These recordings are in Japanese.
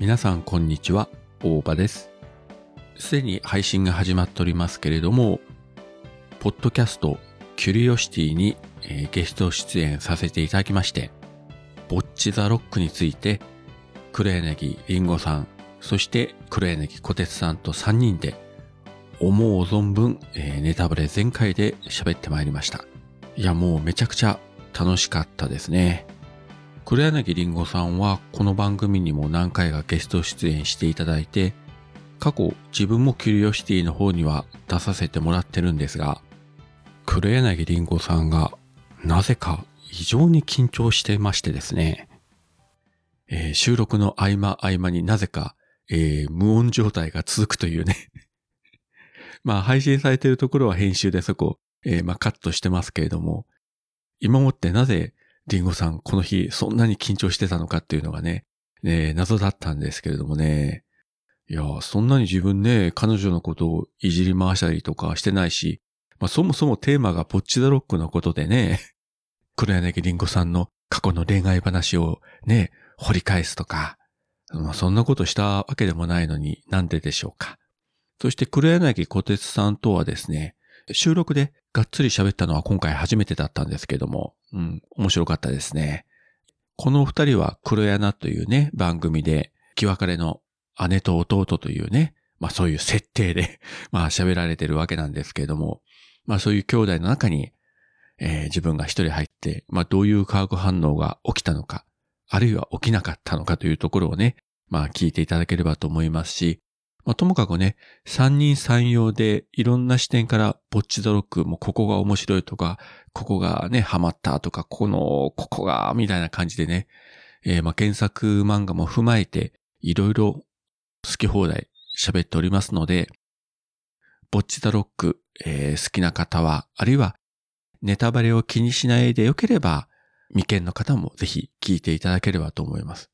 皆さんこんにちは、大場です。すでに配信が始まっておりますけれども、ポッドキャストキュリオシティに、えーゲスト出演させていただきまして、ボッチザロックについて、黒柳りんごさん、そして黒柳小鉄さんと3人で、思う存分、えーネタバレ全開で喋ってまいりました。いや、もうめちゃくちゃ楽しかったですね。黒柳りんごさんはこの番組にも何回かゲスト出演していただいて、過去自分もキュリオシティの方には出させてもらってるんですが、黒柳りんごさんがなぜか非常に緊張してましてですね、えー収録の合間合間になぜか、えー無音状態が続くというね。まあ配信されているところは編集でそこ、えーまあカットしてますけれども、今もってなぜリンゴさんこの日そんなに緊張してたのかっていうのがね、ね謎だったんですけれどもね。いや、そんなに自分ね、彼女のことをいじり回したりとかしてないし、まあそもそもテーマがポッチザロックのことでね、黒柳りんごさんの過去の恋愛話をね、掘り返すとか、まあそんなことしたわけでもないのになんででしょうか。そして黒柳小鉄さんとはですね、収録でがっつり喋ったのは今回初めてだったんですけども、うん、面白かったですね。この二人は黒柳というね、番組で、気別れの姉と弟というね、まあそういう設定で、まあ喋られてるわけなんですけれども、まあそういう兄弟の中に、えー自分が一人入って、まあどういう化学反応が起きたのか、あるいは起きなかったのかというところをね、まあ聞いていただければと思いますし、まあともかくね、三人三様でいろんな視点からボッチザロックもここが面白いとか、ここがね、ハマったとか、この、ここが、みたいな感じでね、えーまあ検索漫画も踏まえて、いろいろ好き放題喋っておりますので、ボッチザロック、えー好きな方は、あるいはネタバレを気にしないでよければ、未見の方もぜひ聞いていただければと思います。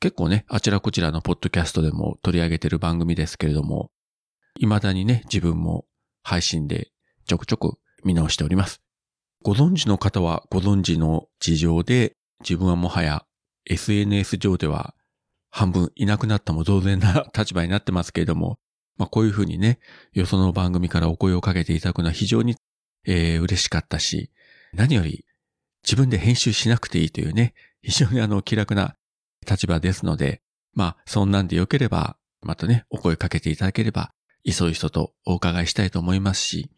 結構ね、あちらこちらのポッドキャストでも取り上げてる番組ですけれども、未だにね、自分も配信でちょくちょく見直しております。ご存知の方はご存知の事情で、自分はもはや SNS 上では半分いなくなったも同然な立場になってますけれども、まあこういうふうにね、よその番組からお声をかけていただくのは非常に、えー嬉しかったし、何より自分で編集しなくていいというね、非常にあの気楽な立場ですので、まあそんなんでよければ、またね、お声かけていただければ、いそいそとお伺いしたいと思いますし、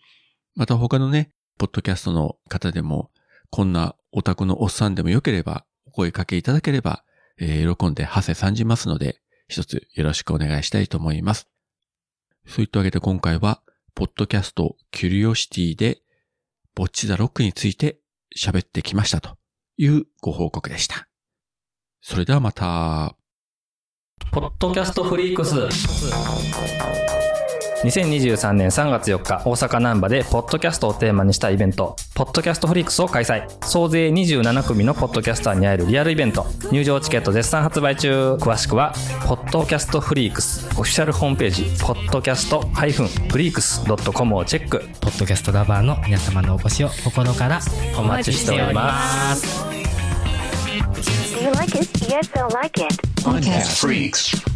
また他のね、ポッドキャストの方でも、こんなオタクのおっさんでもよければ、お声かけいただければ、えー喜んでハセ参じますので、一つよろしくお願いしたいと思います。そういったわけで今回は、ポッドキャストキュリオシティで、ボッチザロックについて喋ってきましたというご報告でした。それではまた。ポッドキャストフリークス。2023年3月4日大阪難波でポッドキャストをテーマにしたイベント。ポッドキャストフリークスを開催。総勢27組のポッドキャスターに会えるリアルイベント。入場チケット絶賛発売中。詳しくはポッドキャストフリークス。オフィシャルホームページポッドキャストフリークス .com をチェック。ポッドキャストラバーの皆様のお越しを心からお待ちしております Do you like it? Yes, I like it. Podcast Freaks.